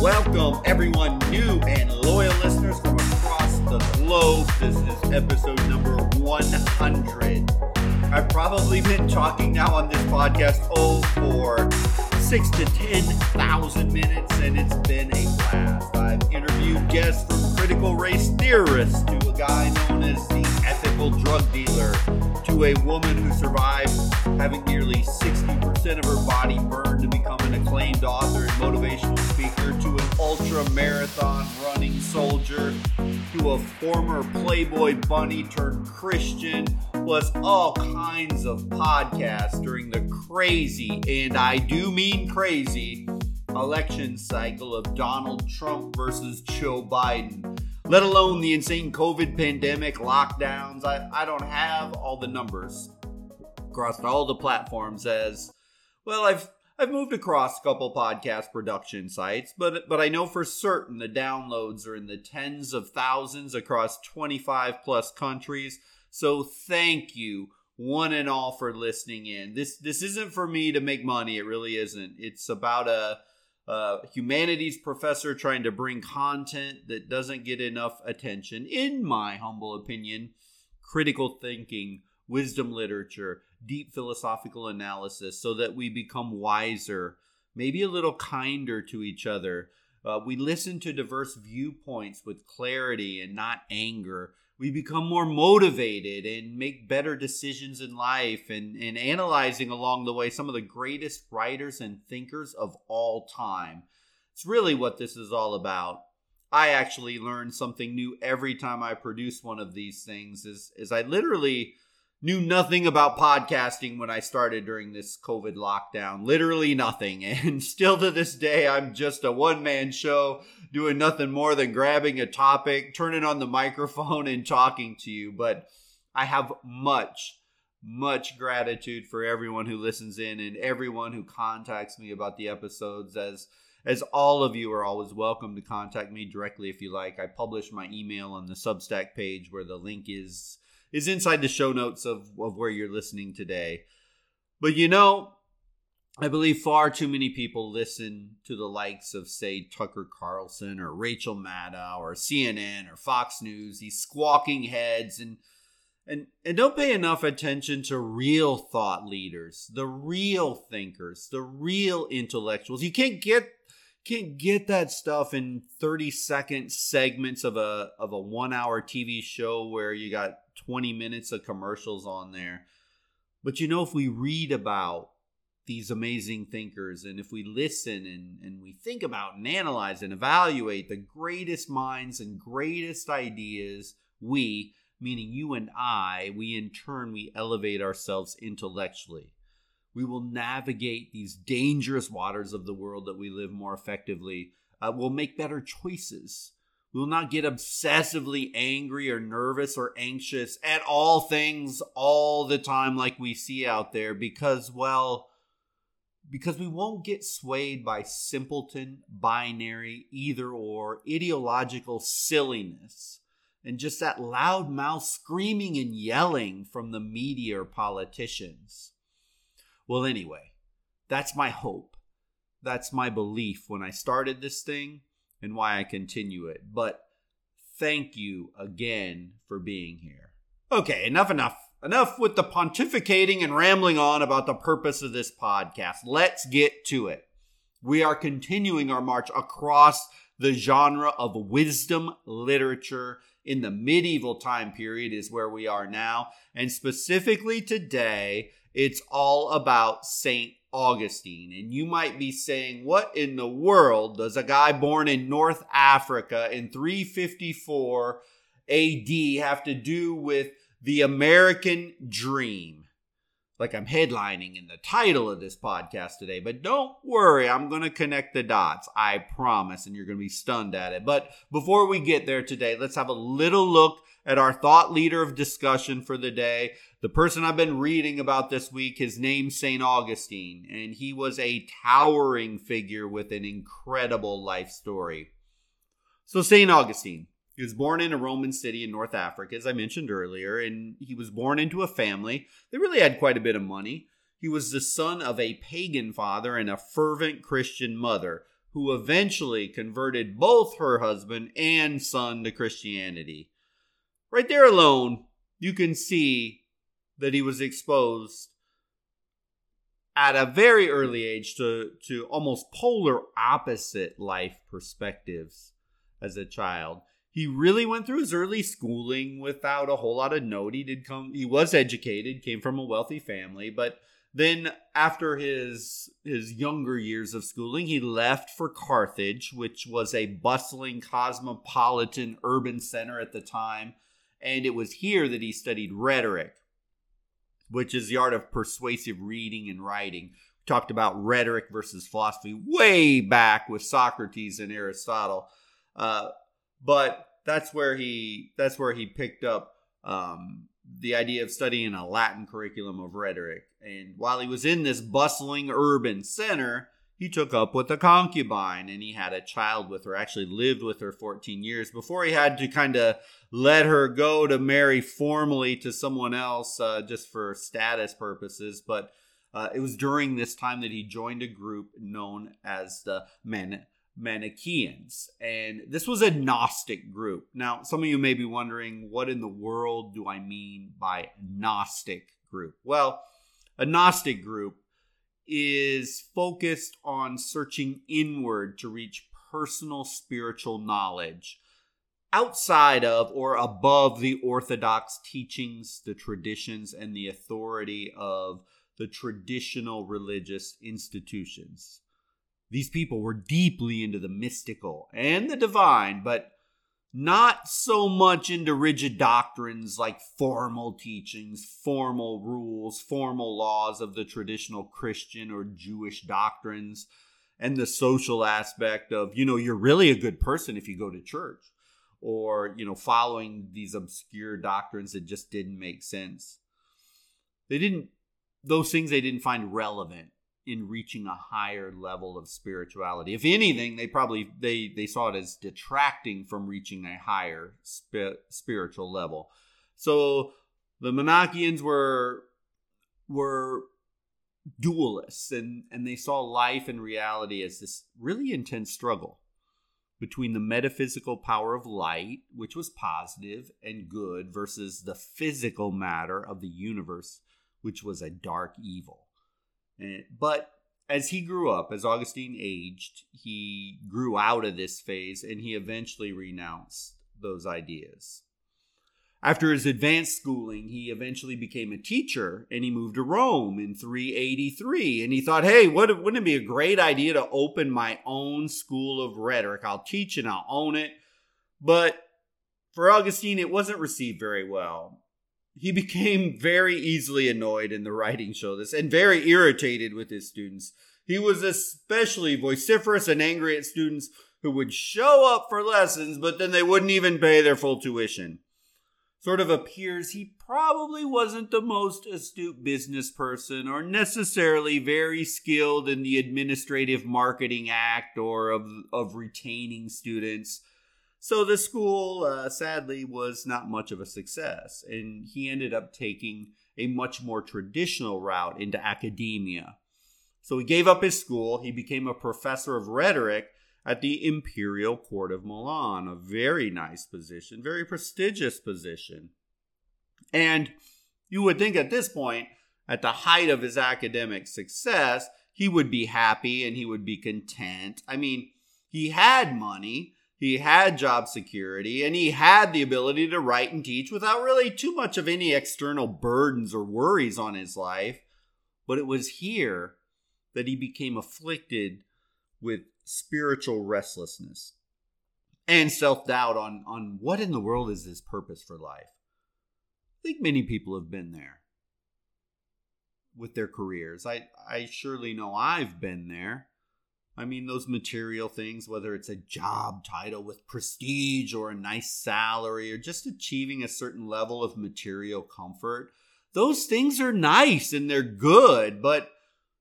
Welcome, everyone, new and loyal listeners from across the globe. This is episode number 100. I've probably been talking now on this podcast, oh, for six to 10,000 minutes, and it's been a blast. I've interviewed guests from critical race theorists to a guy known as the ethical drug dealer to a woman who survived having nearly 60% of her body burned to become an acclaimed author and motivational speaker to an ultra marathon running soldier to a former Playboy bunny turned Christian, plus all kinds of podcasts during the crazy, and I do mean crazy, election cycle of Donald Trump versus Joe Biden let alone the insane COVID pandemic, lockdowns. I, I don't have all the numbers across all the platforms as well. I've I've moved across a couple podcast production sites, but but I know for certain the downloads are in the tens of thousands across 25 plus countries. So thank you one and all for listening in. This this isn't for me to make money. It really isn't. It's about a uh, humanities professor trying to bring content that doesn't get enough attention, in my humble opinion, critical thinking, wisdom literature, deep philosophical analysis, so that we become wiser, maybe a little kinder to each other. Uh, we listen to diverse viewpoints with clarity and not anger we become more motivated and make better decisions in life and, and analyzing along the way some of the greatest writers and thinkers of all time. It's really what this is all about. I actually learn something new every time I produce one of these things is, is I literally knew nothing about podcasting when I started during this COVID lockdown. Literally nothing. And still to this day, I'm just a one man show doing nothing more than grabbing a topic, turning on the microphone, and talking to you. But I have much, much gratitude for everyone who listens in and everyone who contacts me about the episodes as as all of you are always welcome to contact me directly if you like. I publish my email on the Substack page where the link is is inside the show notes of, of where you're listening today. But you know, I believe far too many people listen to the likes of, say, Tucker Carlson or Rachel Maddow or CNN or Fox News, these squawking heads, and and and don't pay enough attention to real thought leaders, the real thinkers, the real intellectuals. You can't get can't get that stuff in 30 second segments of a of a 1 hour TV show where you got 20 minutes of commercials on there. But you know, if we read about these amazing thinkers and if we listen and, and we think about and analyze and evaluate the greatest minds and greatest ideas, we, meaning you and I, we in turn, we elevate ourselves intellectually. We will navigate these dangerous waters of the world that we live more effectively. Uh, we'll make better choices we will not get obsessively angry or nervous or anxious at all things all the time like we see out there because, well, because we won't get swayed by simpleton, binary, either or, ideological silliness and just that loud mouth screaming and yelling from the media or politicians. Well, anyway, that's my hope. That's my belief when I started this thing and why I continue it. But thank you again for being here. Okay, enough, enough. Enough with the pontificating and rambling on about the purpose of this podcast. Let's get to it. We are continuing our march across the genre of wisdom literature in the medieval time period, is where we are now. And specifically today, it's all about Saint Augustine. And you might be saying, what in the world does a guy born in North Africa in 354 AD have to do with the American dream? Like I'm headlining in the title of this podcast today, but don't worry, I'm going to connect the dots. I promise, and you're going to be stunned at it. But before we get there today, let's have a little look at our thought leader of discussion for the day. The person I've been reading about this week, his name's St. Augustine, and he was a towering figure with an incredible life story. So, St. Augustine, he was born in a Roman city in North Africa, as I mentioned earlier, and he was born into a family that really had quite a bit of money. He was the son of a pagan father and a fervent Christian mother, who eventually converted both her husband and son to Christianity. Right there alone, you can see that he was exposed at a very early age to, to almost polar opposite life perspectives as a child. He really went through his early schooling without a whole lot of note. He did come he was educated, came from a wealthy family, but then after his his younger years of schooling, he left for Carthage, which was a bustling cosmopolitan urban center at the time, and it was here that he studied rhetoric which is the art of persuasive reading and writing. We talked about rhetoric versus philosophy way back with Socrates and Aristotle, uh, but that's where he that's where he picked up um, the idea of studying a Latin curriculum of rhetoric. And while he was in this bustling urban center, he took up with a concubine and he had a child with her, actually lived with her 14 years before he had to kind of let her go to marry formally to someone else uh, just for status purposes. But uh, it was during this time that he joined a group known as the Man- Manichaeans. And this was a Gnostic group. Now, some of you may be wondering, what in the world do I mean by Gnostic group? Well, a Gnostic group is focused on searching inward to reach personal spiritual knowledge outside of or above the orthodox teachings, the traditions, and the authority of the traditional religious institutions. These people were deeply into the mystical and the divine, but not so much into rigid doctrines like formal teachings, formal rules, formal laws of the traditional Christian or Jewish doctrines, and the social aspect of, you know, you're really a good person if you go to church, or, you know, following these obscure doctrines that just didn't make sense. They didn't, those things they didn't find relevant in reaching a higher level of spirituality. If anything, they probably they they saw it as detracting from reaching a higher sp- spiritual level. So the Manichaeans were were dualists and and they saw life and reality as this really intense struggle between the metaphysical power of light, which was positive and good, versus the physical matter of the universe, which was a dark evil. Eh, but as he grew up, as Augustine aged, he grew out of this phase and he eventually renounced those ideas. After his advanced schooling, he eventually became a teacher and he moved to Rome in 383. And he thought, hey, what, wouldn't it be a great idea to open my own school of rhetoric? I'll teach and I'll own it. But for Augustine, it wasn't received very well he became very easily annoyed in the writing show this and very irritated with his students. He was especially vociferous and angry at students who would show up for lessons, but then they wouldn't even pay their full tuition. Sort of appears he probably wasn't the most astute business person or necessarily very skilled in the administrative marketing act or of, of retaining students. So the school, uh, sadly, was not much of a success, and he ended up taking a much more traditional route into academia. So he gave up his school. He became a professor of rhetoric at the Imperial Court of Milan, a very nice position, very prestigious position. And you would think at this point, at the height of his academic success, he would be happy and he would be content. I mean, he had money, he had job security and he had the ability to write and teach without really too much of any external burdens or worries on his life. But it was here that he became afflicted with spiritual restlessness and self doubt on, on what in the world is his purpose for life. I think many people have been there with their careers. I, I surely know I've been there. I mean, those material things, whether it's a job title with prestige or a nice salary or just achieving a certain level of material comfort, those things are nice and they're good. But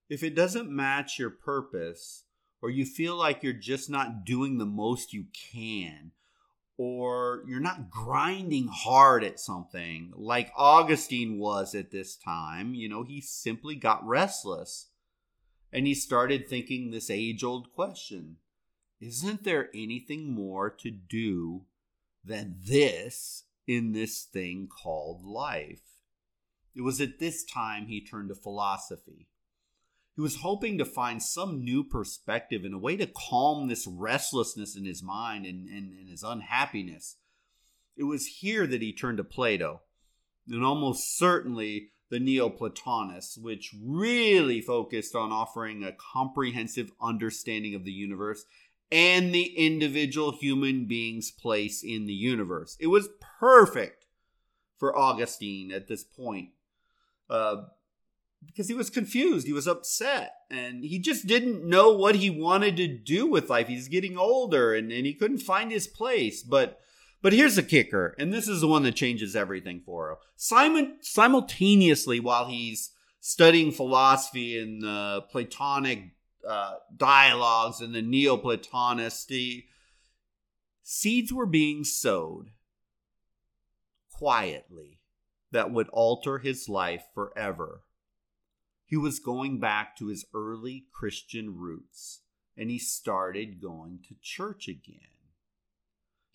if it doesn't match your purpose, or you feel like you're just not doing the most you can, or you're not grinding hard at something like Augustine was at this time. You know, he simply got restless and he started thinking this age old question Isn't there anything more to do than this in this thing called life? It was at this time he turned to philosophy. He was hoping to find some new perspective and a way to calm this restlessness in his mind and, and, and his unhappiness. It was here that he turned to Plato, and almost certainly the Neoplatonists, which really focused on offering a comprehensive understanding of the universe and the individual human being's place in the universe. It was perfect for Augustine at this point. Uh, because he was confused. He was upset and he just didn't know what he wanted to do with life. He's getting older and, and he couldn't find his place. But but here's the kicker, and this is the one that changes everything for him. Simon simultaneously while he's studying philosophy and the Platonic uh, dialogues and the Neoplatonists, the seeds were being sowed quietly that would alter his life forever he was going back to his early Christian roots and he started going to church again.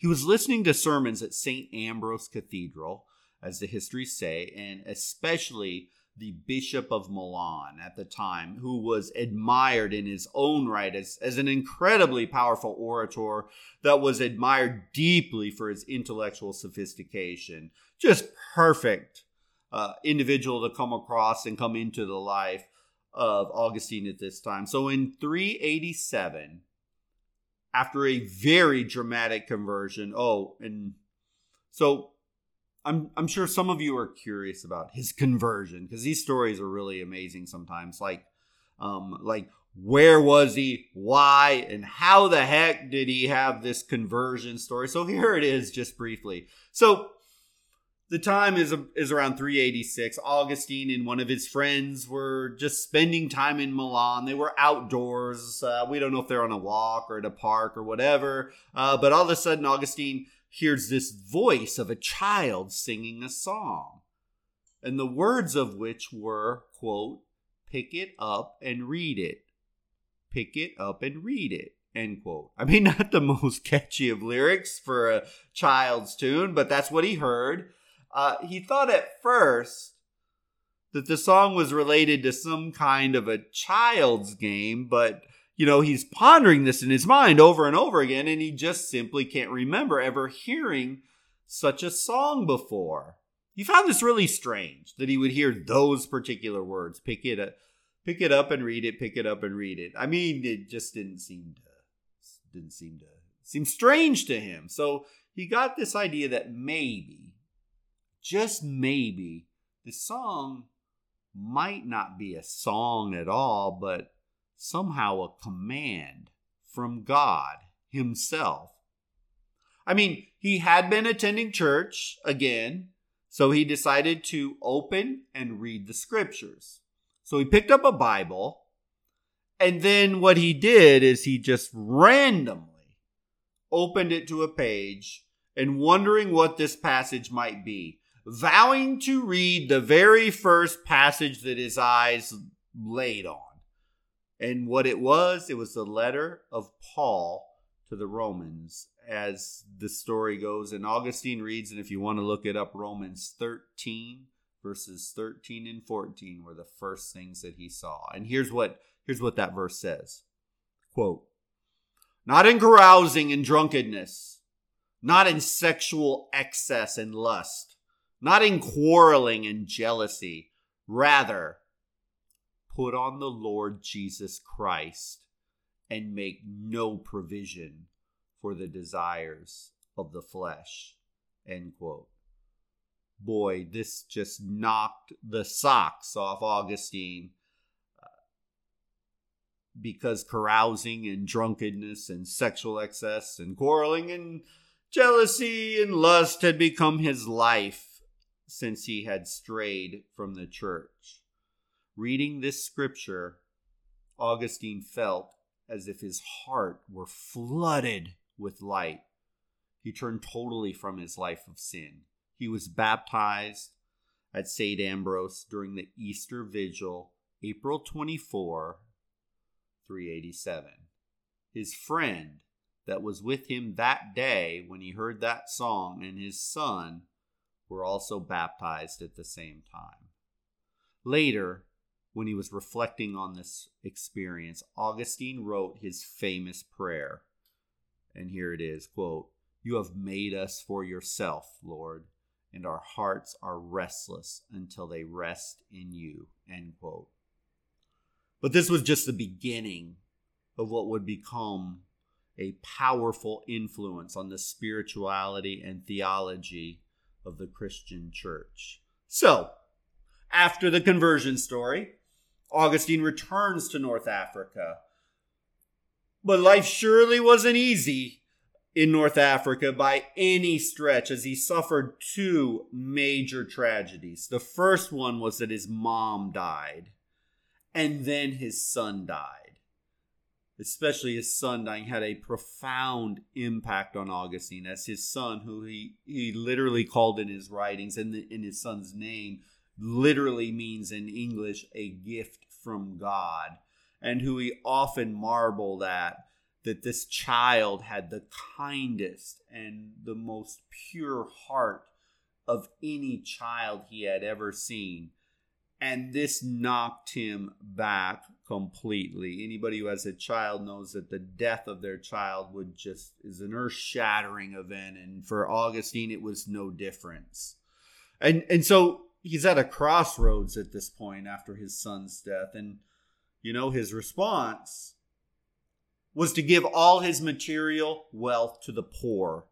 He was listening to sermons at St. Ambrose Cathedral, as the histories say, and especially the Bishop of Milan at the time, who was admired in his own right as, as an incredibly powerful orator that was admired deeply for his intellectual sophistication. Just perfect uh, individual to come across and come into the life of Augustine at this time. So in 387, after a very dramatic conversion, oh, and so I'm I'm sure some of you are curious about his conversion because these stories are really amazing sometimes. Like, um, like where was he, why, and how the heck did he have this conversion story? So here it is, just briefly. So the time is is around 386. Augustine and one of his friends were just spending time in Milan. They were outdoors. Uh, we don't know if they're on a walk or at a park or whatever. Uh, but all of a sudden, Augustine hears this voice of a child singing a song, and the words of which were, "quote Pick it up and read it. Pick it up and read it." End quote. I mean, not the most catchy of lyrics for a child's tune, but that's what he heard. Uh, he thought at first that the song was related to some kind of a child's game, but you know, he's pondering this in his mind over and over again, and he just simply can't remember ever hearing such a song before. He found this really strange that he would hear those particular words. Pick it up, pick it up and read it. Pick it up and read it. I mean, it just didn't seem to didn't seem to seem strange to him. So he got this idea that maybe just maybe the song might not be a song at all, but somehow a command from God Himself. I mean, he had been attending church again, so he decided to open and read the scriptures. So he picked up a Bible, and then what he did is he just randomly opened it to a page and wondering what this passage might be vowing to read the very first passage that his eyes laid on. And what it was, it was the letter of Paul to the Romans, as the story goes. And Augustine reads, and if you want to look it up, Romans 13, verses 13 and 14 were the first things that he saw. And here's what here's what that verse says. Quote, not in carousing and drunkenness, not in sexual excess and lust not in quarreling and jealousy. Rather, put on the Lord Jesus Christ and make no provision for the desires of the flesh. End quote. Boy, this just knocked the socks off Augustine uh, because carousing and drunkenness and sexual excess and quarreling and jealousy and lust had become his life since he had strayed from the church. Reading this scripture, Augustine felt as if his heart were flooded with light. he turned totally from his life of sin. He was baptized at St. Ambrose during the Easter Vigil, April 24, 387. His friend that was with him that day when he heard that song and his son were also baptized at the same time. Later, when he was reflecting on this experience, Augustine wrote his famous prayer. And here it is quote, You have made us for yourself, Lord, and our hearts are restless until they rest in you. End quote. But this was just the beginning of what would become a powerful influence on the spirituality and theology of the Christian church. So, after the conversion story, Augustine returns to North Africa. But life surely wasn't easy in North Africa by any stretch, as he suffered two major tragedies. The first one was that his mom died, and then his son died. Especially his son dying had a profound impact on Augustine, as his son, who he, he literally called in his writings and in, in his son's name, literally means in English a gift from God, and who he often marveled at that this child had the kindest and the most pure heart of any child he had ever seen. And this knocked him back completely. Anybody who has a child knows that the death of their child would just is an earth shattering event. And for Augustine, it was no difference. And and so he's at a crossroads at this point after his son's death. And you know, his response was to give all his material wealth to the poor,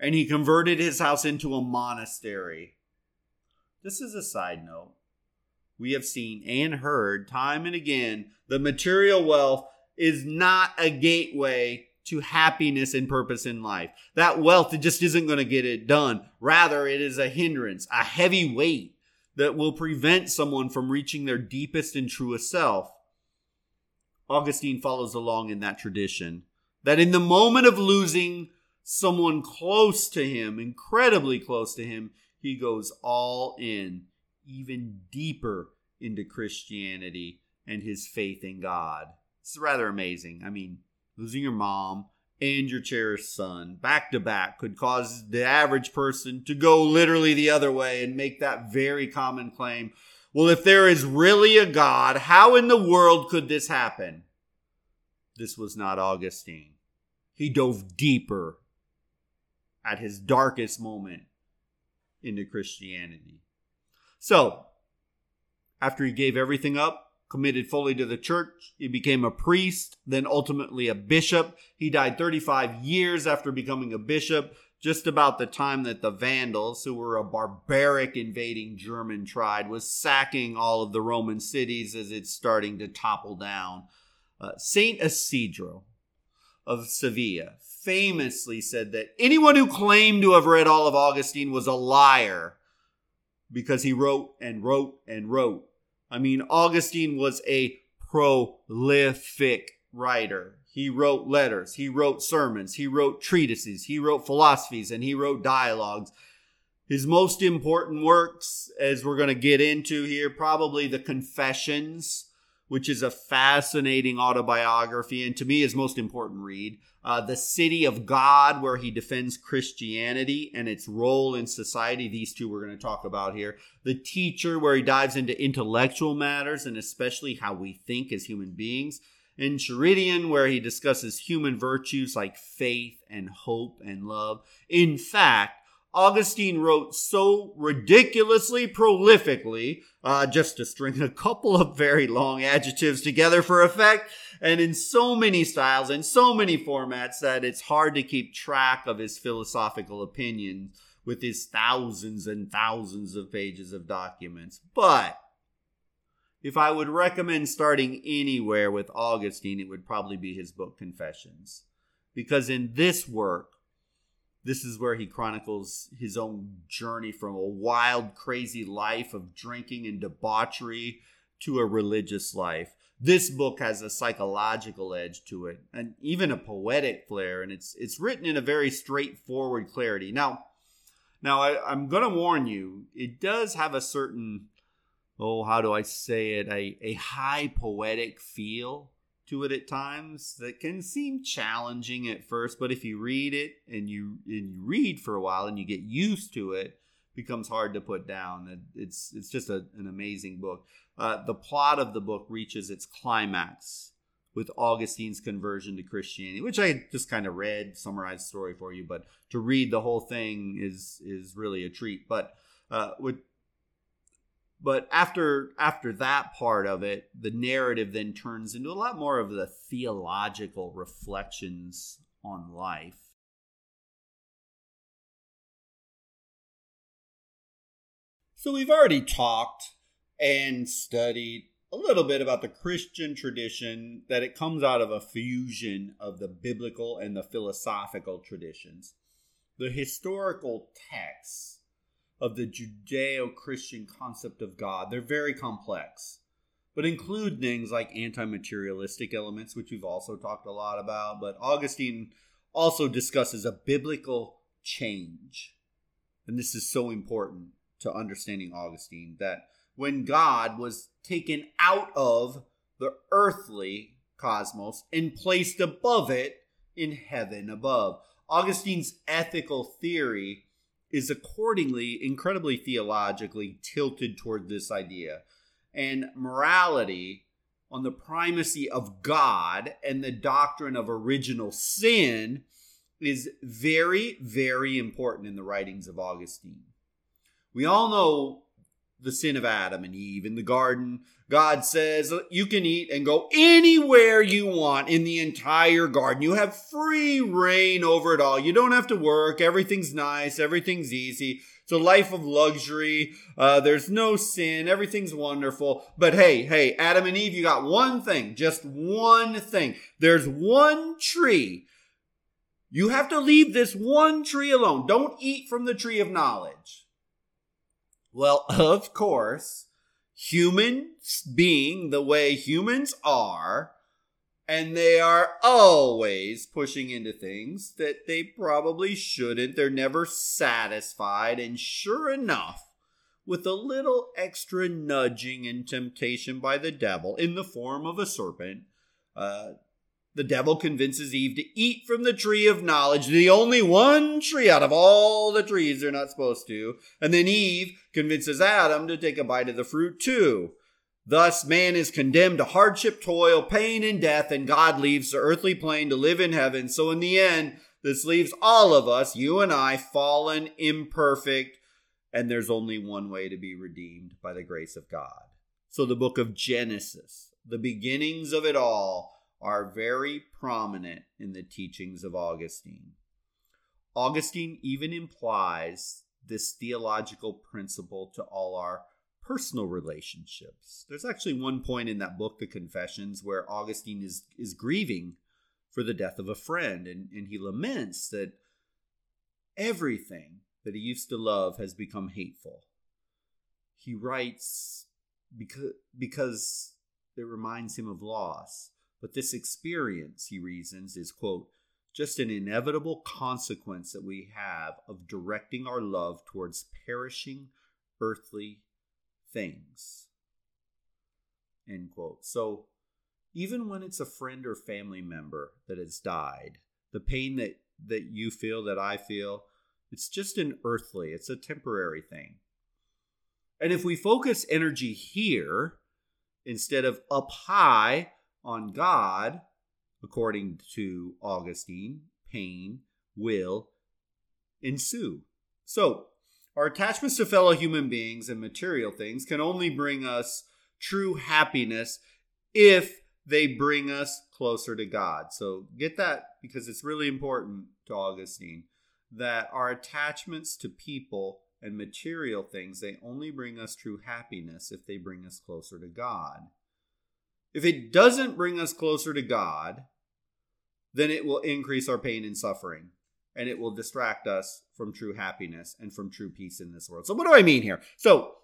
and he converted his house into a monastery. This is a side note. We have seen and heard time and again that material wealth is not a gateway to happiness and purpose in life. That wealth just isn't going to get it done. Rather, it is a hindrance, a heavy weight that will prevent someone from reaching their deepest and truest self. Augustine follows along in that tradition. That in the moment of losing someone close to him, incredibly close to him, he goes all in, even deeper into Christianity and his faith in God. It's rather amazing. I mean, losing your mom and your cherished son back to back could cause the average person to go literally the other way and make that very common claim well, if there is really a God, how in the world could this happen? This was not Augustine. He dove deeper at his darkest moment into Christianity. So, after he gave everything up, committed fully to the church, he became a priest, then ultimately a bishop. He died 35 years after becoming a bishop just about the time that the Vandals, who were a barbaric invading German tribe, was sacking all of the Roman cities as it's starting to topple down. Uh, Saint Isidro of Sevilla famously said that anyone who claimed to have read all of Augustine was a liar because he wrote and wrote and wrote. I mean, Augustine was a prolific writer. He wrote letters, he wrote sermons, he wrote treatises, he wrote philosophies, and he wrote dialogues. His most important works, as we're going to get into here, probably the Confessions, which is a fascinating autobiography, and to me, his most important read. Uh, the City of God, where he defends Christianity and its role in society. These two we're going to talk about here. The Teacher, where he dives into intellectual matters and especially how we think as human beings. Enchiridion, where he discusses human virtues like faith and hope and love. In fact, Augustine wrote so ridiculously prolifically, uh, just to string a couple of very long adjectives together for effect, and in so many styles and so many formats that it's hard to keep track of his philosophical opinions with his thousands and thousands of pages of documents. But if I would recommend starting anywhere with Augustine, it would probably be his book Confessions. Because in this work, this is where he chronicles his own journey from a wild, crazy life of drinking and debauchery to a religious life. this book has a psychological edge to it and even a poetic flair and it's it's written in a very straightforward clarity. Now now I, i'm going to warn you it does have a certain oh how do i say it? A, a high poetic feel to it at times that can seem challenging at first but if you read it and you and you read for a while and you get used to it becomes hard to put down it's it's just a, an amazing book uh, the plot of the book reaches its climax with Augustine's conversion to Christianity, which I just kind of read, summarized story for you, but to read the whole thing is is really a treat. But uh, with but after after that part of it, the narrative then turns into a lot more of the theological reflections on life. So we've already talked and studied a little bit about the Christian tradition that it comes out of a fusion of the biblical and the philosophical traditions. The historical texts of the Judeo Christian concept of God, they're very complex, but include things like anti materialistic elements, which we've also talked a lot about. But Augustine also discusses a biblical change. And this is so important to understanding Augustine that when God was taken out of the earthly cosmos and placed above it in heaven above. Augustine's ethical theory is accordingly incredibly theologically tilted toward this idea. And morality on the primacy of God and the doctrine of original sin is very, very important in the writings of Augustine. We all know the sin of Adam and Eve in the garden. God says you can eat and go anywhere you want in the entire garden. You have free reign over it all. You don't have to work. Everything's nice. Everything's easy. It's a life of luxury. Uh, there's no sin. Everything's wonderful. But hey, hey, Adam and Eve, you got one thing, just one thing. There's one tree. You have to leave this one tree alone. Don't eat from the tree of knowledge. Well, of course, humans being the way humans are, and they are always pushing into things that they probably shouldn't. They're never satisfied. And sure enough, with a little extra nudging and temptation by the devil in the form of a serpent, uh, the devil convinces Eve to eat from the tree of knowledge, the only one tree out of all the trees they're not supposed to. And then Eve convinces Adam to take a bite of the fruit too. Thus, man is condemned to hardship, toil, pain, and death, and God leaves the earthly plane to live in heaven. So, in the end, this leaves all of us, you and I, fallen, imperfect, and there's only one way to be redeemed by the grace of God. So, the book of Genesis, the beginnings of it all, are very prominent in the teachings of Augustine. Augustine even implies this theological principle to all our personal relationships. There's actually one point in that book, The Confessions, where Augustine is, is grieving for the death of a friend, and, and he laments that everything that he used to love has become hateful. He writes because, because it reminds him of loss. But this experience, he reasons, is, quote, just an inevitable consequence that we have of directing our love towards perishing earthly things. End quote. So, even when it's a friend or family member that has died, the pain that, that you feel, that I feel, it's just an earthly, it's a temporary thing. And if we focus energy here instead of up high on God, according to Augustine, pain will ensue. So, our attachments to fellow human beings and material things can only bring us true happiness if they bring us closer to God. So, get that because it's really important to Augustine that our attachments to people and material things they only bring us true happiness if they bring us closer to God. If it doesn't bring us closer to God, then it will increase our pain and suffering and it will distract us from true happiness and from true peace in this world. So, what do I mean here? So,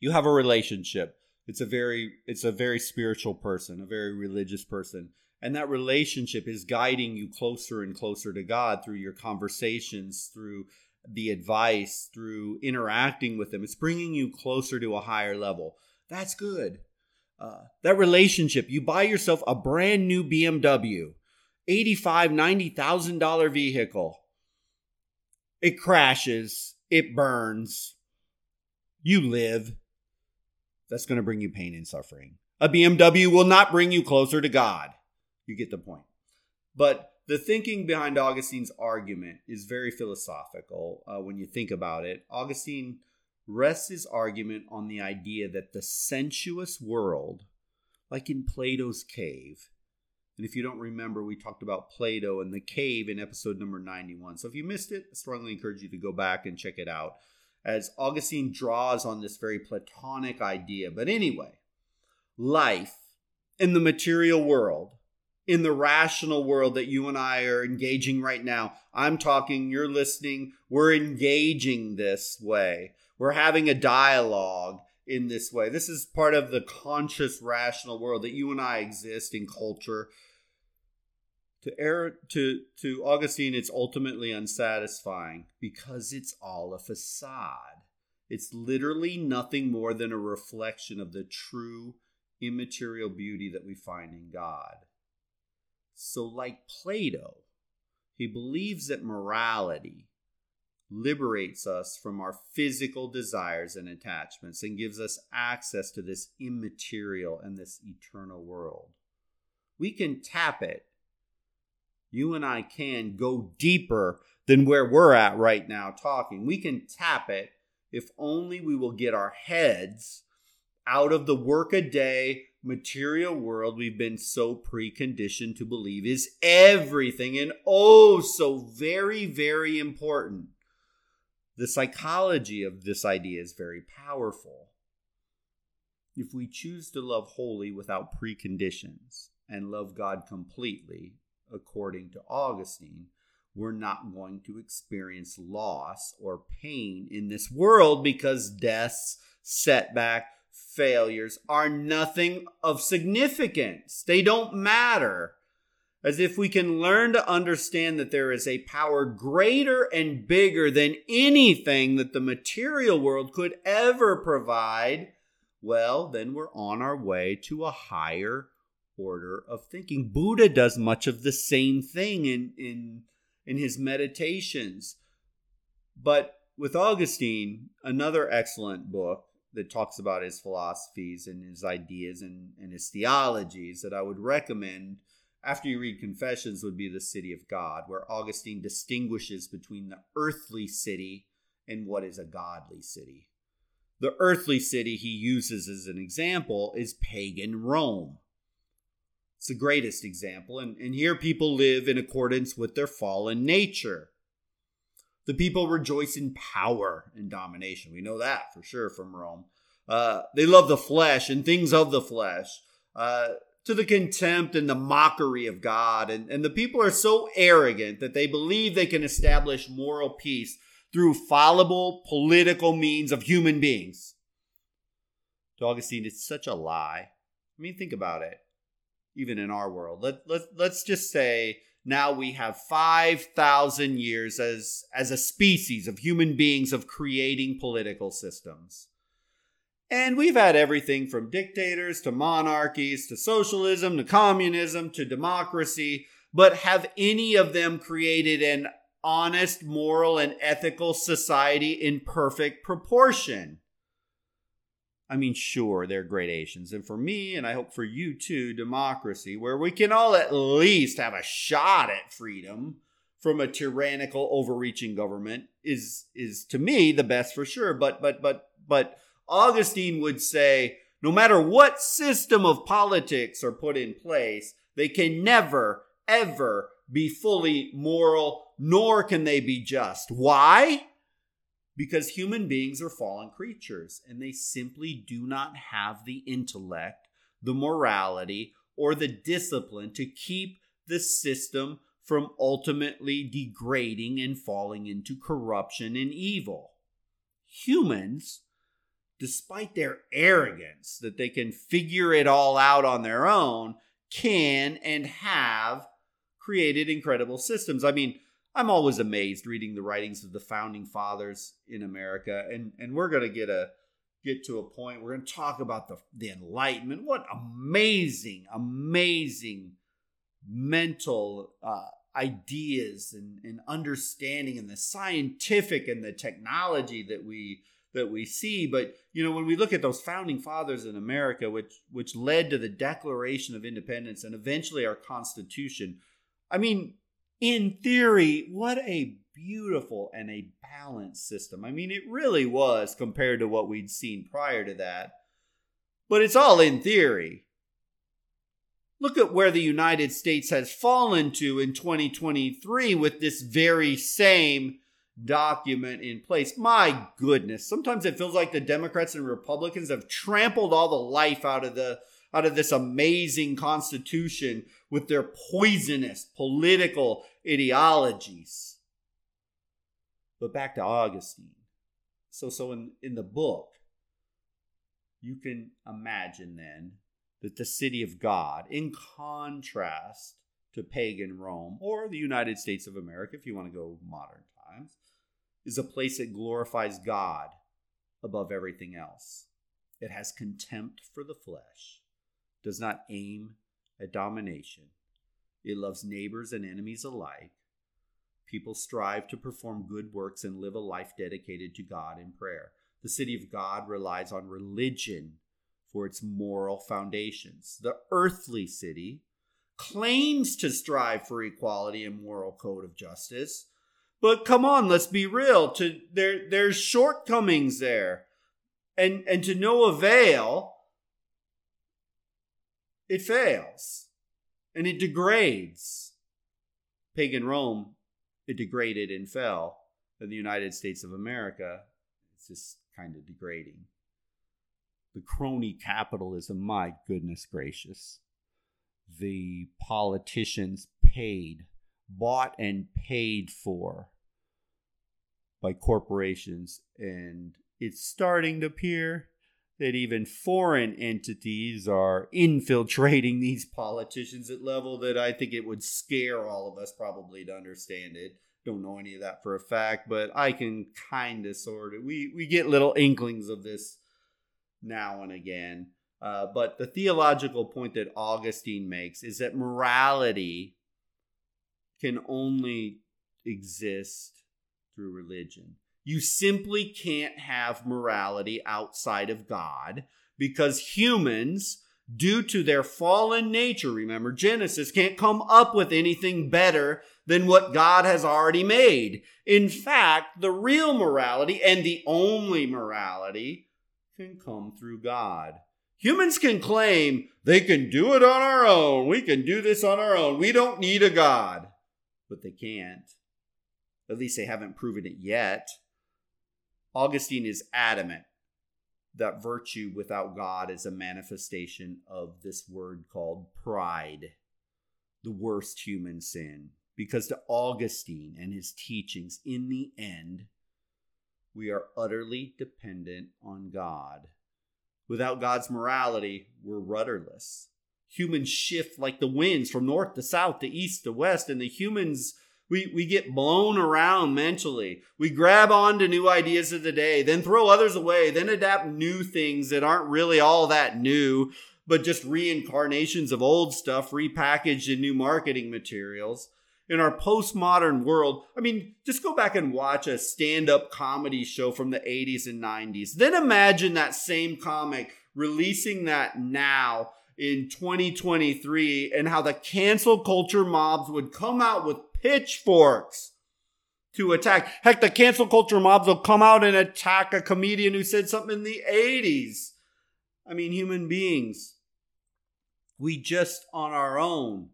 you have a relationship. It's a very it's a very spiritual person, a very religious person. And that relationship is guiding you closer and closer to God through your conversations, through the advice, through interacting with them. It's bringing you closer to a higher level. That's good. Uh, that relationship, you buy yourself a brand new BMW, eighty-five, ninety thousand dollar vehicle. It crashes, it burns. You live. That's going to bring you pain and suffering. A BMW will not bring you closer to God. You get the point. But the thinking behind Augustine's argument is very philosophical uh, when you think about it. Augustine rests his argument on the idea that the sensuous world, like in Plato's cave, and if you don't remember, we talked about Plato and the cave in episode number 91. So if you missed it, I strongly encourage you to go back and check it out as Augustine draws on this very Platonic idea. But anyway, life in the material world in the rational world that you and I are engaging right now. I'm talking, you're listening, we're engaging this way. We're having a dialogue in this way. This is part of the conscious, rational world that you and I exist in culture. To err, to to Augustine, it's ultimately unsatisfying because it's all a facade. It's literally nothing more than a reflection of the true immaterial beauty that we find in God. So, like Plato, he believes that morality liberates us from our physical desires and attachments and gives us access to this immaterial and this eternal world. We can tap it. You and I can go deeper than where we're at right now talking. We can tap it if only we will get our heads out of the workaday material world we've been so preconditioned to believe is everything and oh so very very important the psychology of this idea is very powerful if we choose to love wholly without preconditions and love god completely according to augustine we're not going to experience loss or pain in this world because deaths setback failures are nothing of significance. They don't matter. As if we can learn to understand that there is a power greater and bigger than anything that the material world could ever provide, well, then we're on our way to a higher order of thinking. Buddha does much of the same thing in, in, in his meditations. But with Augustine, another excellent book, that talks about his philosophies and his ideas and, and his theologies that I would recommend after you read Confessions would be The City of God, where Augustine distinguishes between the earthly city and what is a godly city. The earthly city he uses as an example is pagan Rome. It's the greatest example, and, and here people live in accordance with their fallen nature. The people rejoice in power and domination. We know that for sure from Rome. Uh, they love the flesh and things of the flesh, uh, to the contempt and the mockery of God. And, and the people are so arrogant that they believe they can establish moral peace through fallible political means of human beings. To Augustine, it's such a lie. I mean, think about it. Even in our world, let, let, let's just say now we have 5,000 years as, as a species of human beings of creating political systems. And we've had everything from dictators to monarchies to socialism to communism to democracy, but have any of them created an honest, moral, and ethical society in perfect proportion? I mean, sure, there are gradations. And for me, and I hope for you too, democracy, where we can all at least have a shot at freedom from a tyrannical, overreaching government is is to me the best for sure. But but but but Augustine would say, no matter what system of politics are put in place, they can never, ever be fully moral, nor can they be just. Why? because human beings are fallen creatures and they simply do not have the intellect, the morality, or the discipline to keep the system from ultimately degrading and falling into corruption and evil. Humans despite their arrogance that they can figure it all out on their own, can and have created incredible systems. I mean, I'm always amazed reading the writings of the founding fathers in America, and and we're gonna get a get to a point. We're gonna talk about the the Enlightenment. What amazing, amazing mental uh, ideas and, and understanding, and the scientific and the technology that we that we see. But you know, when we look at those founding fathers in America, which which led to the Declaration of Independence and eventually our Constitution, I mean, in theory, what a beautiful and a balanced system. I mean, it really was compared to what we'd seen prior to that. But it's all in theory. Look at where the United States has fallen to in 2023 with this very same document in place. My goodness, sometimes it feels like the Democrats and Republicans have trampled all the life out of the out of this amazing constitution with their poisonous political ideologies. But back to Augustine. So so in, in the book, you can imagine then that the city of God, in contrast to pagan Rome or the United States of America, if you want to go modern times, is a place that glorifies God above everything else. It has contempt for the flesh, does not aim at domination. It loves neighbors and enemies alike. People strive to perform good works and live a life dedicated to God in prayer. The city of God relies on religion for its moral foundations. The earthly city claims to strive for equality and moral code of justice, but come on, let's be real. To there, there's shortcomings there, and and to no avail. It fails, and it degrades. Pagan Rome, it degraded and fell. In the United States of America, it's just kind of degrading. The crony capitalism, my goodness gracious. The politicians paid, bought and paid for by corporations. And it's starting to appear that even foreign entities are infiltrating these politicians at level that I think it would scare all of us probably to understand it. Don't know any of that for a fact, but I can kind of sort of we we get little inklings of this now and again. Uh, but the theological point that Augustine makes is that morality can only exist through religion. You simply can't have morality outside of God because humans, due to their fallen nature, remember Genesis, can't come up with anything better than what God has already made. In fact, the real morality and the only morality can come through God. Humans can claim they can do it on our own. We can do this on our own. We don't need a God. But they can't. At least they haven't proven it yet. Augustine is adamant that virtue without God is a manifestation of this word called pride, the worst human sin. Because to Augustine and his teachings, in the end, we are utterly dependent on God. Without God's morality, we're rudderless. Humans shift like the winds from north to south to east to west, and the humans we, we get blown around mentally. We grab on to new ideas of the day, then throw others away, then adapt new things that aren't really all that new, but just reincarnations of old stuff repackaged in new marketing materials. In our postmodern world, I mean, just go back and watch a stand up comedy show from the 80s and 90s. Then imagine that same comic releasing that now in 2023 and how the cancel culture mobs would come out with pitchforks to attack. Heck, the cancel culture mobs will come out and attack a comedian who said something in the 80s. I mean, human beings. We just on our own,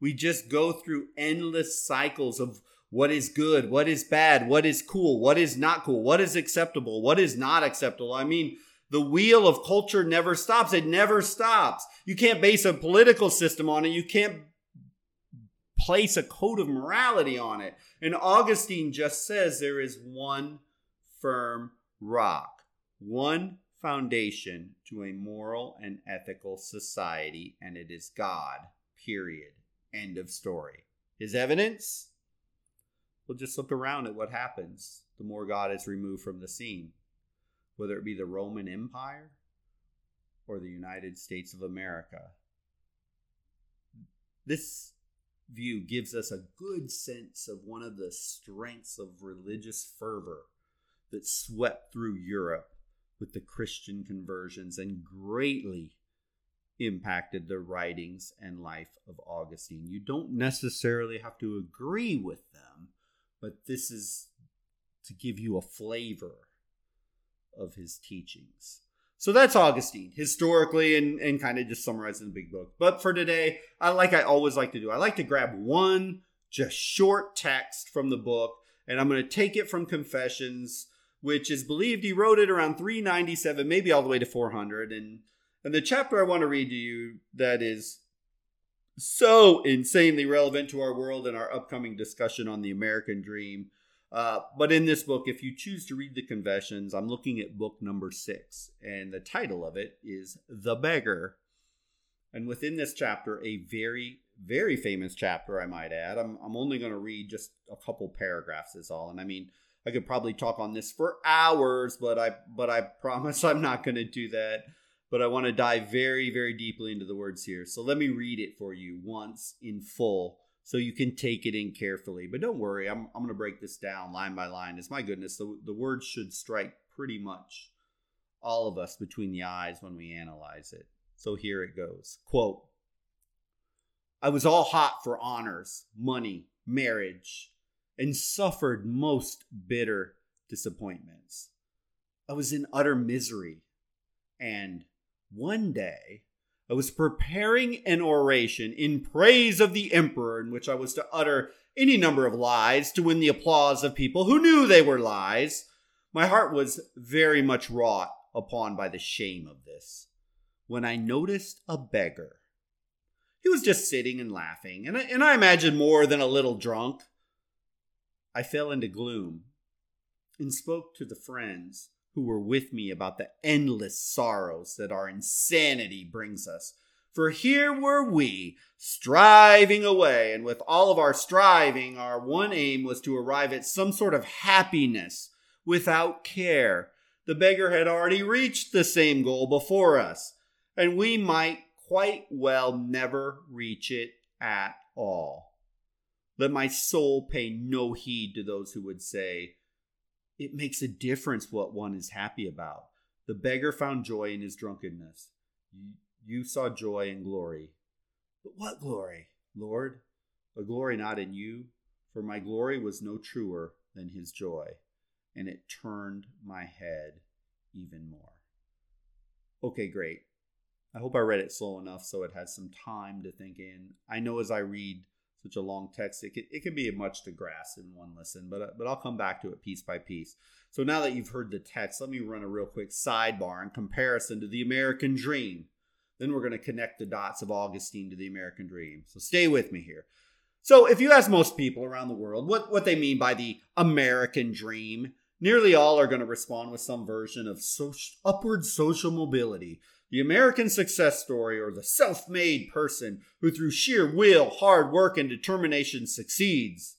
we just go through endless cycles of what is good, what is bad, what is cool, what is not cool, what is acceptable, what is not acceptable. I mean, the wheel of culture never stops. It never stops. You can't base a political system on it. You can't place a code of morality on it. And Augustine just says there is one firm rock, one foundation to a moral and ethical society, and it is God. Period. End of story. His evidence? We'll just look around at what happens the more God is removed from the scene, whether it be the Roman Empire or the United States of America. This view gives us a good sense of one of the strengths of religious fervor that swept through Europe with the Christian conversions and greatly impacted the writings and life of Augustine. You don't necessarily have to agree with them, but this is to give you a flavor of his teachings. So that's Augustine, historically and, and kind of just summarized in the big book. But for today, I like I always like to do, I like to grab one just short text from the book, and I'm going to take it from Confessions, which is believed he wrote it around 397, maybe all the way to 400. And and the chapter I want to read to you that is so insanely relevant to our world and our upcoming discussion on the American dream. Uh, but in this book, if you choose to read the confessions, I'm looking at book number six, and the title of it is The Beggar. And within this chapter, a very, very famous chapter, I might add. I'm, I'm only going to read just a couple paragraphs, is all. And I mean, I could probably talk on this for hours, but I but I promise I'm not going to do that but I want to dive very, very deeply into the words here. So let me read it for you once in full so you can take it in carefully. But don't worry, I'm, I'm going to break this down line by line. It's my goodness, the, the words should strike pretty much all of us between the eyes when we analyze it. So here it goes. Quote I was all hot for honors, money, marriage, and suffered most bitter disappointments. I was in utter misery and one day, I was preparing an oration in praise of the emperor, in which I was to utter any number of lies to win the applause of people who knew they were lies. My heart was very much wrought upon by the shame of this when I noticed a beggar. He was just sitting and laughing, and I, and I imagined more than a little drunk. I fell into gloom and spoke to the friends who were with me about the endless sorrows that our insanity brings us. For here were we, striving away, and with all of our striving, our one aim was to arrive at some sort of happiness without care. The beggar had already reached the same goal before us, and we might quite well never reach it at all. Let my soul pay no heed to those who would say, it makes a difference what one is happy about. The beggar found joy in his drunkenness. You saw joy and glory. But what glory, Lord? A glory not in you, for my glory was no truer than his joy, and it turned my head even more. Okay, great. I hope I read it slow enough so it has some time to think in. I know as I read such a long text, it can, it can be much to grasp in one listen, but, uh, but I'll come back to it piece by piece. So now that you've heard the text, let me run a real quick sidebar in comparison to the American dream. Then we're going to connect the dots of Augustine to the American dream. So stay with me here. So if you ask most people around the world what, what they mean by the American dream, nearly all are going to respond with some version of social, upward social mobility, the American success story or the self made person who, through sheer will, hard work, and determination, succeeds.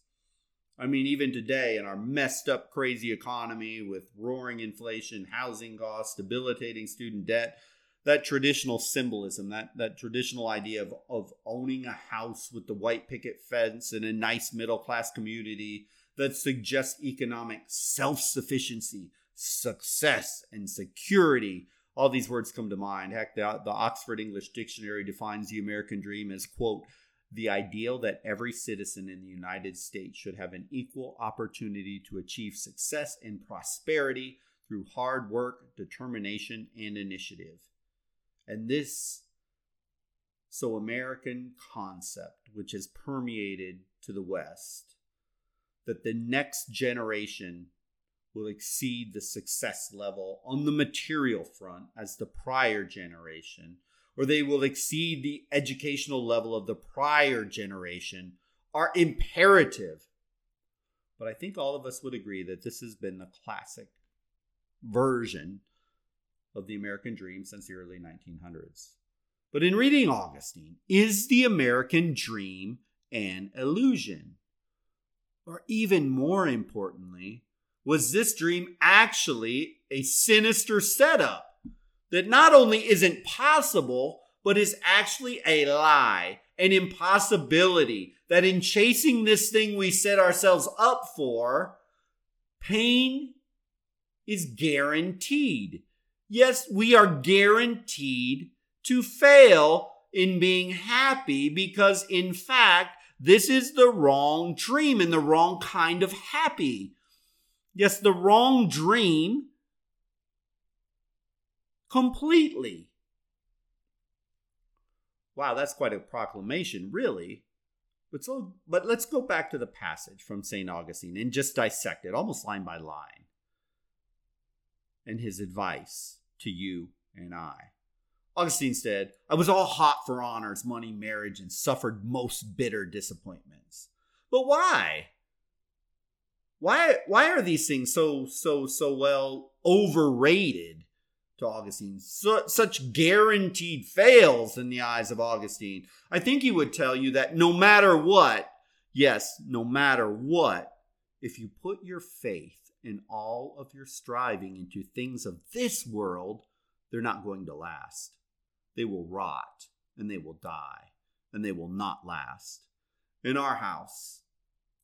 I mean, even today, in our messed up, crazy economy with roaring inflation, housing costs, debilitating student debt, that traditional symbolism, that, that traditional idea of, of owning a house with the white picket fence in a nice middle class community that suggests economic self sufficiency, success, and security all these words come to mind. Heck, the, the Oxford English Dictionary defines the American dream as, quote, the ideal that every citizen in the United States should have an equal opportunity to achieve success and prosperity through hard work, determination, and initiative. And this so American concept, which has permeated to the West, that the next generation will exceed the success level on the material front as the prior generation, or they will exceed the educational level of the prior generation, are imperative. But I think all of us would agree that this has been the classic version of the American dream since the early 1900s. But in reading Augustine, is the American dream an illusion? Or even more importantly, was this dream actually a sinister setup that not only isn't possible, but is actually a lie, an impossibility, that in chasing this thing we set ourselves up for, pain is guaranteed. Yes, we are guaranteed to fail in being happy because, in fact, this is the wrong dream and the wrong kind of happy. Yes, the wrong dream completely. Wow, that's quite a proclamation, really. But so but let's go back to the passage from St. Augustine and just dissect it almost line by line. And his advice to you and I. Augustine said, I was all hot for honors, money, marriage, and suffered most bitter disappointments. But why? Why why are these things so so so well overrated to Augustine? So, such guaranteed fails in the eyes of Augustine. I think he would tell you that no matter what, yes, no matter what, if you put your faith and all of your striving into things of this world, they're not going to last they will rot and they will die and they will not last. In our house,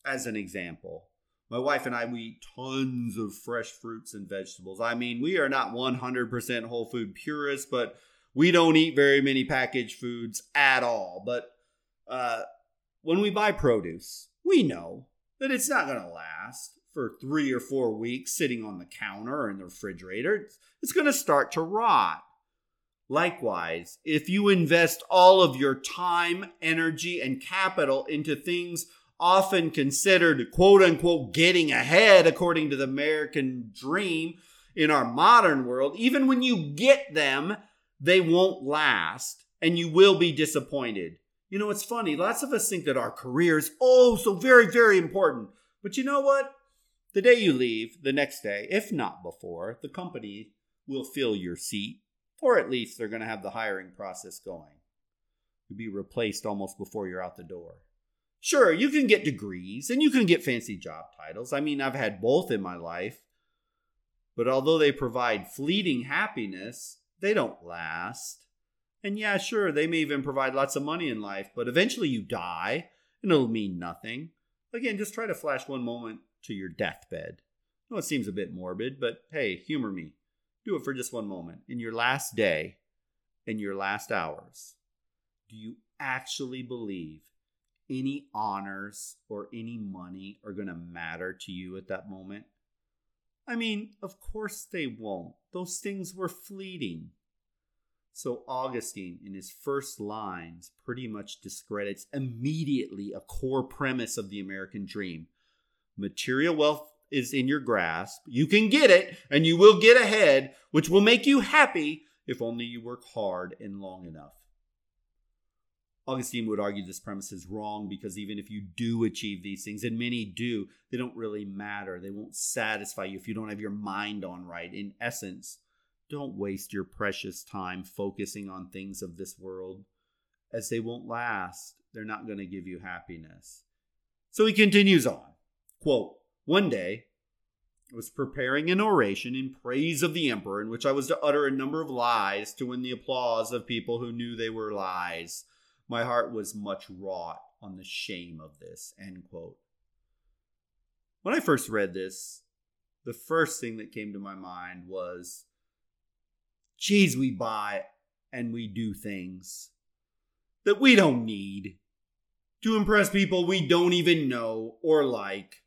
as an example, my wife and I, we eat tons of fresh fruits and vegetables. I mean, we are not 100% whole food purists, but we don't eat very many packaged foods at all. But uh, when we buy produce, we know that it's not going to last for three or four weeks sitting on the counter or in the refrigerator. It's going to start to rot. Likewise, if you invest all of your time, energy, and capital into things often considered quote unquote getting ahead according to the American dream in our modern world, even when you get them, they won't last and you will be disappointed. You know, it's funny. Lots of us think that our career is oh so very, very important. But you know what? The day you leave, the next day, if not before, the company will fill your seat or at least they're going to have the hiring process going. You'll be replaced almost before you're out the door. Sure, you can get degrees and you can get fancy job titles. I mean, I've had both in my life. But although they provide fleeting happiness, they don't last. And yeah, sure, they may even provide lots of money in life, but eventually you die and it'll mean nothing. Again, just try to flash one moment to your deathbed. I know it seems a bit morbid, but hey, humor me. Do it for just one moment. In your last day, in your last hours, do you actually believe any honors or any money are going to matter to you at that moment? I mean, of course they won't. Those things were fleeting. So Augustine, in his first lines, pretty much discredits immediately a core premise of the American dream. Material wealth is in your grasp. You can get it and you will get ahead, which will make you happy if only you work hard and long enough. Augustine would argue this premise is wrong because even if you do achieve these things, and many do, they don't really matter. They won't satisfy you if you don't have your mind on right. In essence, don't waste your precious time focusing on things of this world, as they won't last. They're not going to give you happiness. So he continues on. Quote, one day, I was preparing an oration in praise of the emperor, in which I was to utter a number of lies to win the applause of people who knew they were lies. My heart was much wrought on the shame of this. End quote. When I first read this, the first thing that came to my mind was, geez, we buy and we do things that we don't need to impress people we don't even know or like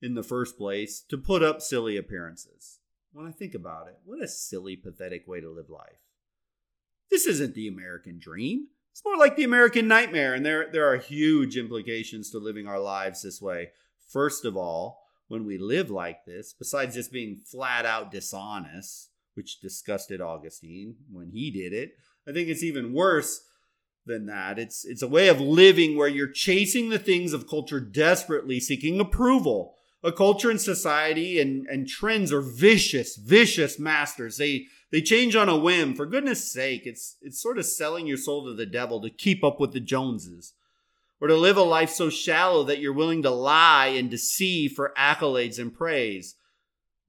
in the first place to put up silly appearances. When I think about it, what a silly, pathetic way to live life. This isn't the American dream. It's more like the American nightmare, and there, there are huge implications to living our lives this way. First of all, when we live like this, besides just being flat out dishonest, which disgusted Augustine when he did it, I think it's even worse than that. It's it's a way of living where you're chasing the things of culture desperately seeking approval a culture and society and, and trends are vicious, vicious masters. They, They change on a whim. For goodness sake, it's it's sort of selling your soul to the devil to keep up with the Joneses. Or to live a life so shallow that you're willing to lie and deceive for accolades and praise.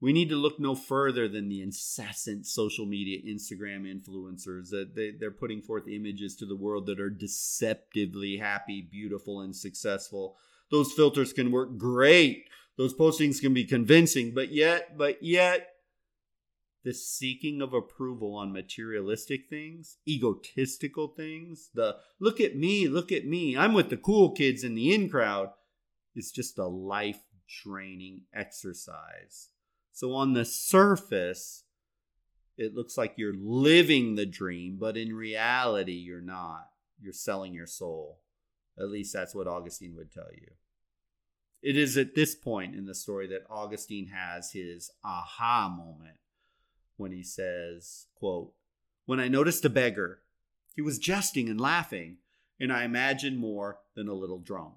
We need to look no further than the incessant social media Instagram influencers that they, they're putting forth images to the world that are deceptively happy, beautiful, and successful. Those filters can work great. Those postings can be convincing, but yet, but yet, the seeking of approval on materialistic things, egotistical things, the look at me, look at me, I'm with the cool kids in the in crowd, is just a life draining exercise. So on the surface, it looks like you're living the dream, but in reality, you're not. You're selling your soul. At least that's what Augustine would tell you. It is at this point in the story that Augustine has his aha moment when he says, quote, When I noticed a beggar, he was jesting and laughing, and I imagined more than a little drunk.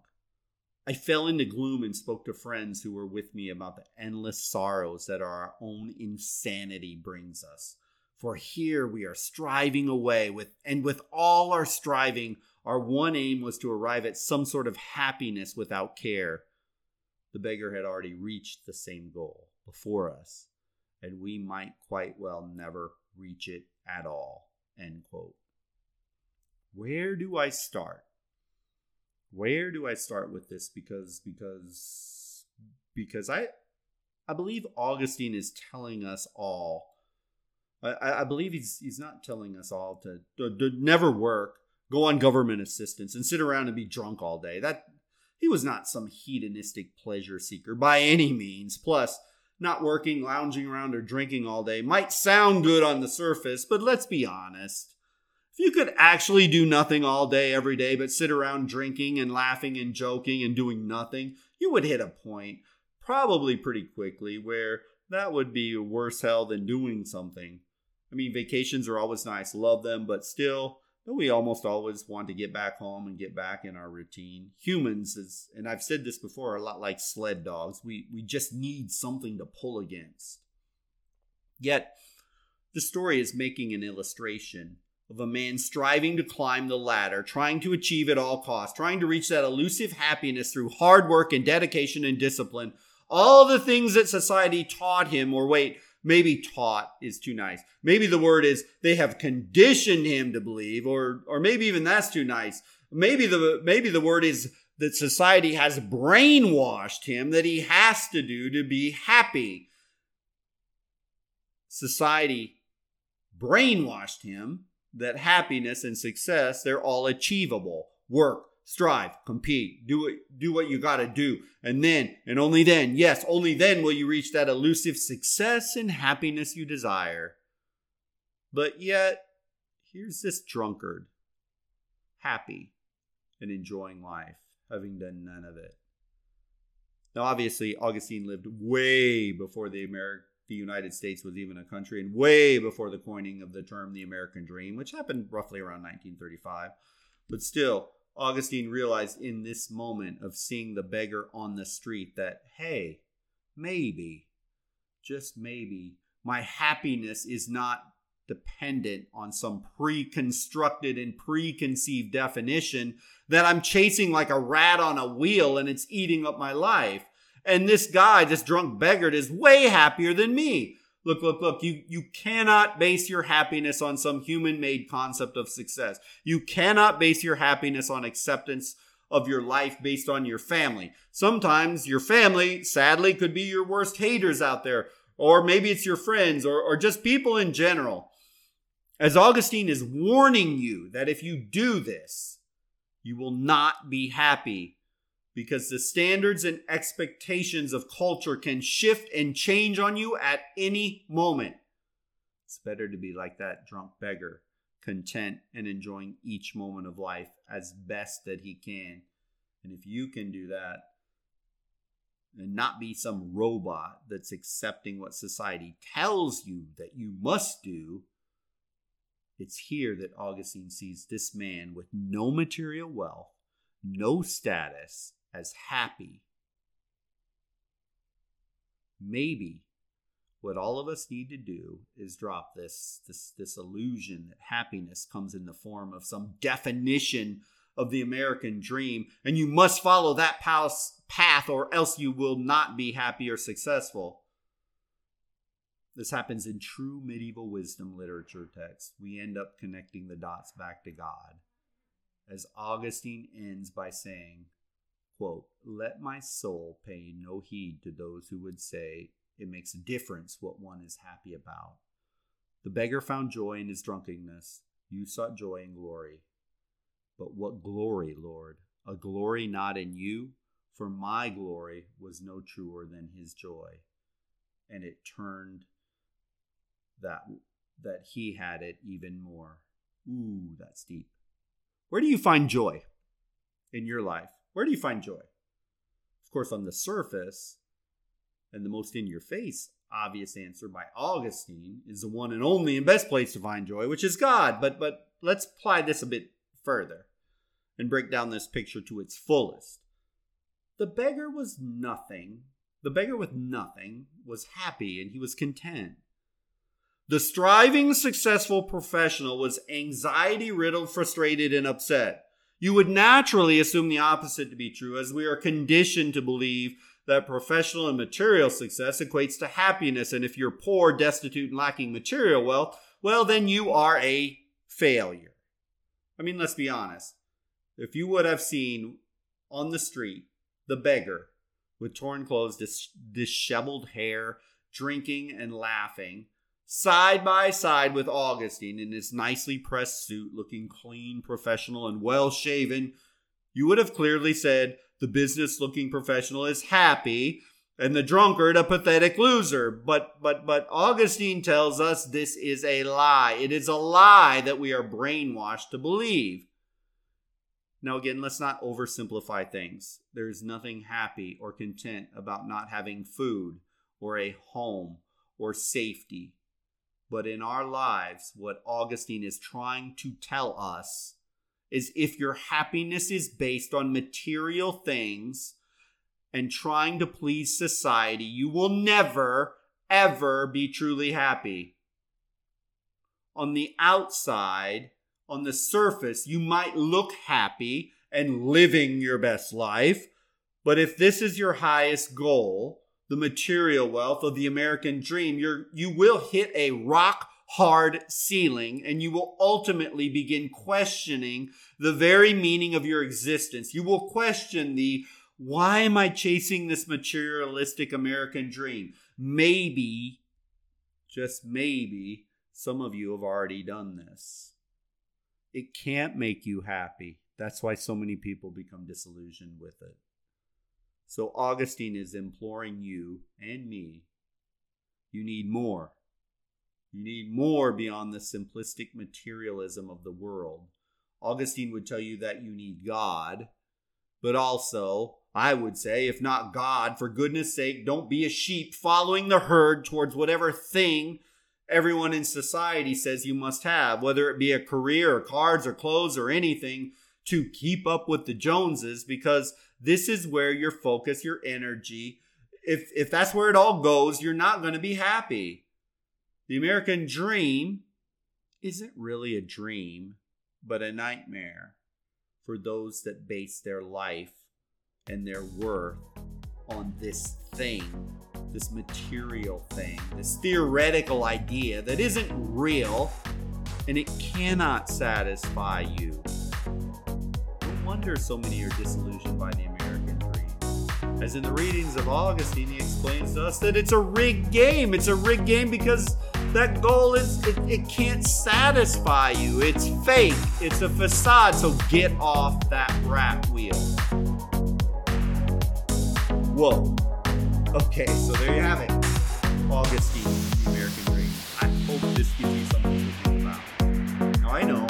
I fell into gloom and spoke to friends who were with me about the endless sorrows that our own insanity brings us. For here we are striving away with, and with all our striving, our one aim was to arrive at some sort of happiness without care. The beggar had already reached the same goal before us and we might quite well never reach it at all. End quote. Where do I start? Where do I start with this? Because because because I I believe Augustine is telling us all. I, I believe he's he's not telling us all to, to, to never work, go on government assistance, and sit around and be drunk all day. That he was not some hedonistic pleasure seeker by any means. Plus, not working, lounging around, or drinking all day might sound good on the surface, but let's be honest. If you could actually do nothing all day, every day, but sit around drinking and laughing and joking and doing nothing, you would hit a point, probably pretty quickly, where that would be worse hell than doing something. I mean, vacations are always nice, love them, but still, we almost always want to get back home and get back in our routine. Humans is and I've said this before, a lot like sled dogs. We we just need something to pull against. Yet the story is making an illustration of a man striving to climb the ladder, trying to achieve at all costs, trying to reach that elusive happiness through hard work and dedication and discipline. All the things that society taught him, or wait, maybe taught is too nice. Maybe the word is they have conditioned him to believe, or or maybe even that's too nice. Maybe the maybe the word is that society has brainwashed him that he has to do to be happy. Society brainwashed him that happiness and success they're all achievable. Work, strive, compete, do it, do what you got to do. And then, and only then, yes, only then will you reach that elusive success and happiness you desire. But yet, here's this drunkard, happy and enjoying life, having done none of it. Now, obviously, Augustine lived way before the American the United States was even a country, and way before the coining of the term the American Dream, which happened roughly around 1935. But still, Augustine realized in this moment of seeing the beggar on the street that, hey, maybe, just maybe, my happiness is not dependent on some pre-constructed and preconceived definition that I'm chasing like a rat on a wheel and it's eating up my life. And this guy, this drunk beggar, is way happier than me. Look, look, look, you, you cannot base your happiness on some human made concept of success. You cannot base your happiness on acceptance of your life based on your family. Sometimes your family, sadly, could be your worst haters out there, or maybe it's your friends, or, or just people in general. As Augustine is warning you that if you do this, you will not be happy because the standards and expectations of culture can shift and change on you at any moment. It's better to be like that drunk beggar, content and enjoying each moment of life as best that he can. And if you can do that, and not be some robot that's accepting what society tells you that you must do, it's here that Augustine sees this man with no material wealth, no status, as happy. Maybe What all of us need to do is drop this this this illusion that happiness comes in the form of some definition of the American dream, and you must follow that path or else you will not be happy or successful. This happens in true medieval wisdom literature texts. We end up connecting the dots back to God. As Augustine ends by saying, quote, Let my soul pay no heed to those who would say it makes a difference what one is happy about. The beggar found joy in his drunkenness. You sought joy and glory. But what glory, Lord? A glory not in you? For my glory was no truer than his joy. And it turned that that he had it even more. Ooh, that's deep. Where do you find joy in your life? Where do you find joy? Of course, on the surface, and the most in your face obvious answer by Augustine is the one and only and best place to find joy, which is God. But but let's apply this a bit further and break down this picture to its fullest. The beggar was nothing. The beggar with nothing was happy and he was content. The striving, successful professional was anxiety riddled, frustrated, and upset. You would naturally assume the opposite to be true, as we are conditioned to believe that professional and material success equates to happiness. And if you're poor, destitute, and lacking material wealth, well, then you are a failure. I mean, let's be honest. If you would have seen on the street the beggar with torn clothes, dis- disheveled hair, drinking and laughing, side by side with Augustine in his nicely pressed suit, looking clean, professional, and well shaven, you would have clearly said the business looking professional is happy and the drunkard a pathetic loser. But but but Augustine tells us this is a lie. It is a lie that we are brainwashed to believe. Now again, let's not oversimplify things. There is nothing happy or content about not having food or a home or safety but in our lives, what Augustine is trying to tell us is if your happiness is based on material things and trying to please society, you will never, ever be truly happy. On the outside, on the surface, you might look happy and living your best life, but if this is your highest goal, the material wealth of the American dream, you're, you will hit a rock hard ceiling and you will ultimately begin questioning the very meaning of your existence. You will question the why am I chasing this materialistic American dream? Maybe, just maybe, some of you have already done this. It can't make you happy. That's why so many people become disillusioned with it. So Augustine is imploring you and me you need more. You need more beyond the simplistic materialism of the world. Augustine would tell you that you need God, but also, I would say, if not God, for goodness sake, don't be a sheep following the herd towards whatever thing everyone in society says you must have, whether it be a career or cards or clothes or anything to keep up with the Joneses, because this is where your focus, your energy, if if that's where it all goes, you're not going to be happy. The American dream isn't really a dream, but a nightmare for those that base their life and their worth on this thing, this material thing, this theoretical idea that isn't real and it cannot satisfy you wonder so many are disillusioned by the American dream. As in the readings of Augustine, he explains to us that it's a rigged game. It's a rigged game because that goal is, it, it can't satisfy you. It's fake, it's a facade. So get off that rat wheel. Whoa. Okay, so there you have it. Augustine, the American dream. I hope this gives you something to think about. Now, I know, I know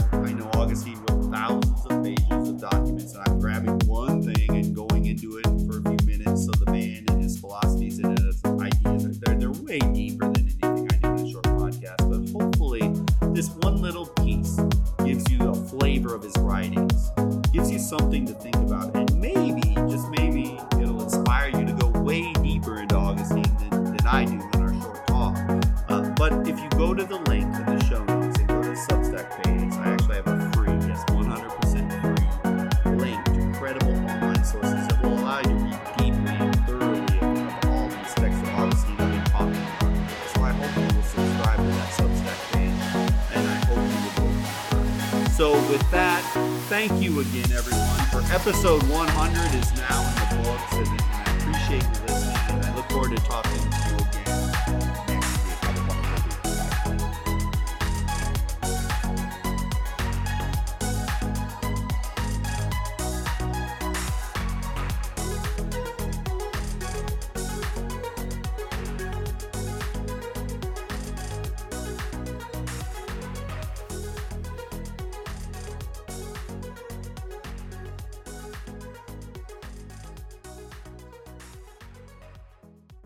something to think about, and maybe, just maybe, it'll inspire you to go way deeper into Augustine than, than I do in our short talk. Uh, but if you go to the link in the show notes and go to the Substack page, I actually have a free, yes, 100% free link to credible online sources that will allow you to read deeply and thoroughly of all these texts that obviously I've been talking about. So I hope you will subscribe to that Substack page, and I hope you will go. So with that, thank you again, everyone. Episode 100 is now in the books, and I appreciate you listening, and I look forward to talking